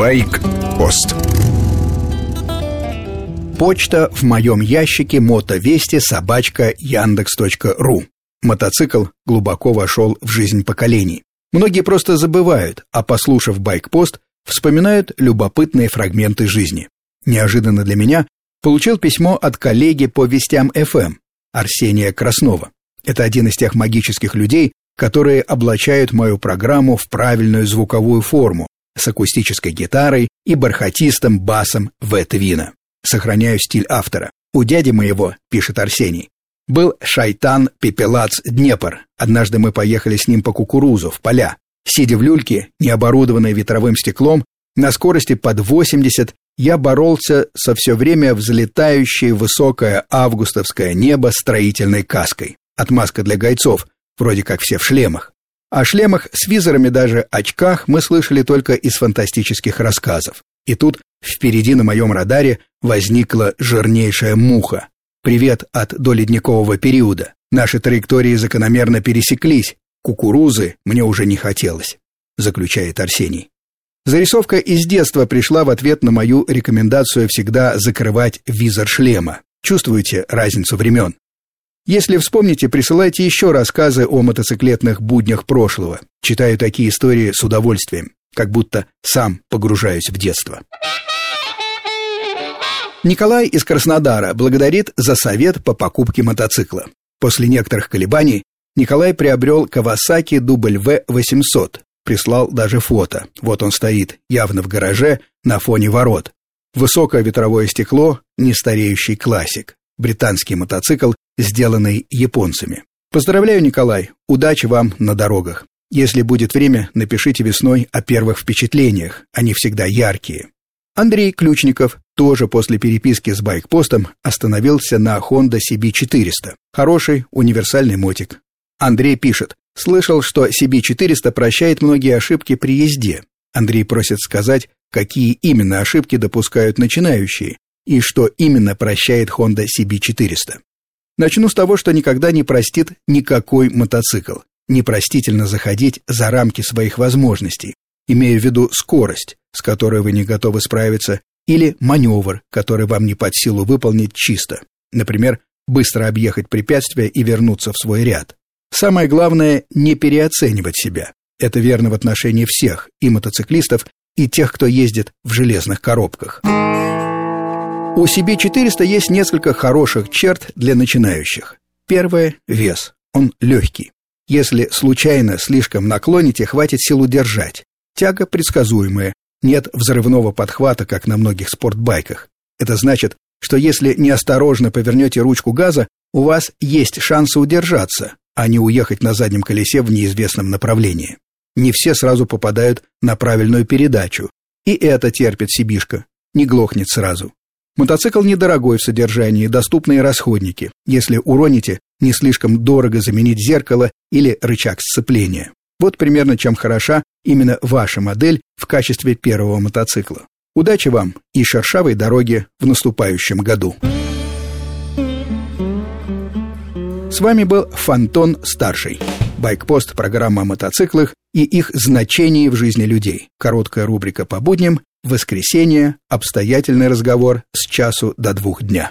Байк-пост Почта в моем ящике мотовести собачка яндекс.ру. Мотоцикл глубоко вошел в жизнь поколений. Многие просто забывают, а послушав байкпост, вспоминают любопытные фрагменты жизни. Неожиданно для меня получил письмо от коллеги по вестям ФМ Арсения Краснова. Это один из тех магических людей, которые облачают мою программу в правильную звуковую форму с акустической гитарой и бархатистым басом В-твина. Сохраняю стиль автора. У дяди моего, пишет Арсений, был шайтан Пепелац Днепр. Однажды мы поехали с ним по кукурузу в поля. Сидя в люльке, не оборудованной ветровым стеклом, на скорости под 80 я боролся со все время взлетающей высокое августовское небо строительной каской. Отмазка для гайцов, вроде как все в шлемах. О шлемах с визорами даже очках мы слышали только из фантастических рассказов. И тут впереди на моем радаре возникла жирнейшая муха. Привет от доледникового периода. Наши траектории закономерно пересеклись. Кукурузы мне уже не хотелось, заключает Арсений. Зарисовка из детства пришла в ответ на мою рекомендацию всегда закрывать визор шлема. Чувствуете разницу времен? Если вспомните, присылайте еще рассказы о мотоциклетных буднях прошлого. Читаю такие истории с удовольствием, как будто сам погружаюсь в детство. Николай из Краснодара благодарит за совет по покупке мотоцикла. После некоторых колебаний Николай приобрел Kawasaki W800. Прислал даже фото. Вот он стоит, явно в гараже, на фоне ворот. Высокое ветровое стекло, нестареющий классик. Британский мотоцикл, сделанный японцами. Поздравляю, Николай. Удачи вам на дорогах. Если будет время, напишите весной о первых впечатлениях. Они всегда яркие. Андрей Ключников тоже после переписки с байкпостом остановился на Honda CB400. Хороший универсальный мотик. Андрей пишет, слышал, что CB400 прощает многие ошибки при езде. Андрей просит сказать, какие именно ошибки допускают начинающие и что именно прощает Honda CB400. Начну с того, что никогда не простит никакой мотоцикл. Непростительно заходить за рамки своих возможностей, имея в виду скорость, с которой вы не готовы справиться, или маневр, который вам не под силу выполнить чисто. Например, быстро объехать препятствие и вернуться в свой ряд. Самое главное – не переоценивать себя. Это верно в отношении всех, и мотоциклистов, и тех, кто ездит в железных коробках. У CB400 есть несколько хороших черт для начинающих. Первое – вес. Он легкий. Если случайно слишком наклоните, хватит сил удержать. Тяга предсказуемая. Нет взрывного подхвата, как на многих спортбайках. Это значит, что если неосторожно повернете ручку газа, у вас есть шансы удержаться, а не уехать на заднем колесе в неизвестном направлении. Не все сразу попадают на правильную передачу. И это терпит Сибишка, не глохнет сразу. Мотоцикл недорогой в содержании, доступные расходники. Если уроните, не слишком дорого заменить зеркало или рычаг сцепления. Вот примерно чем хороша именно ваша модель в качестве первого мотоцикла. Удачи вам и шершавой дороги в наступающем году. С вами был Фантон Старший. Байкпост – программа о мотоциклах и их значении в жизни людей. Короткая рубрика по будням, воскресенье, обстоятельный разговор с часу до двух дня.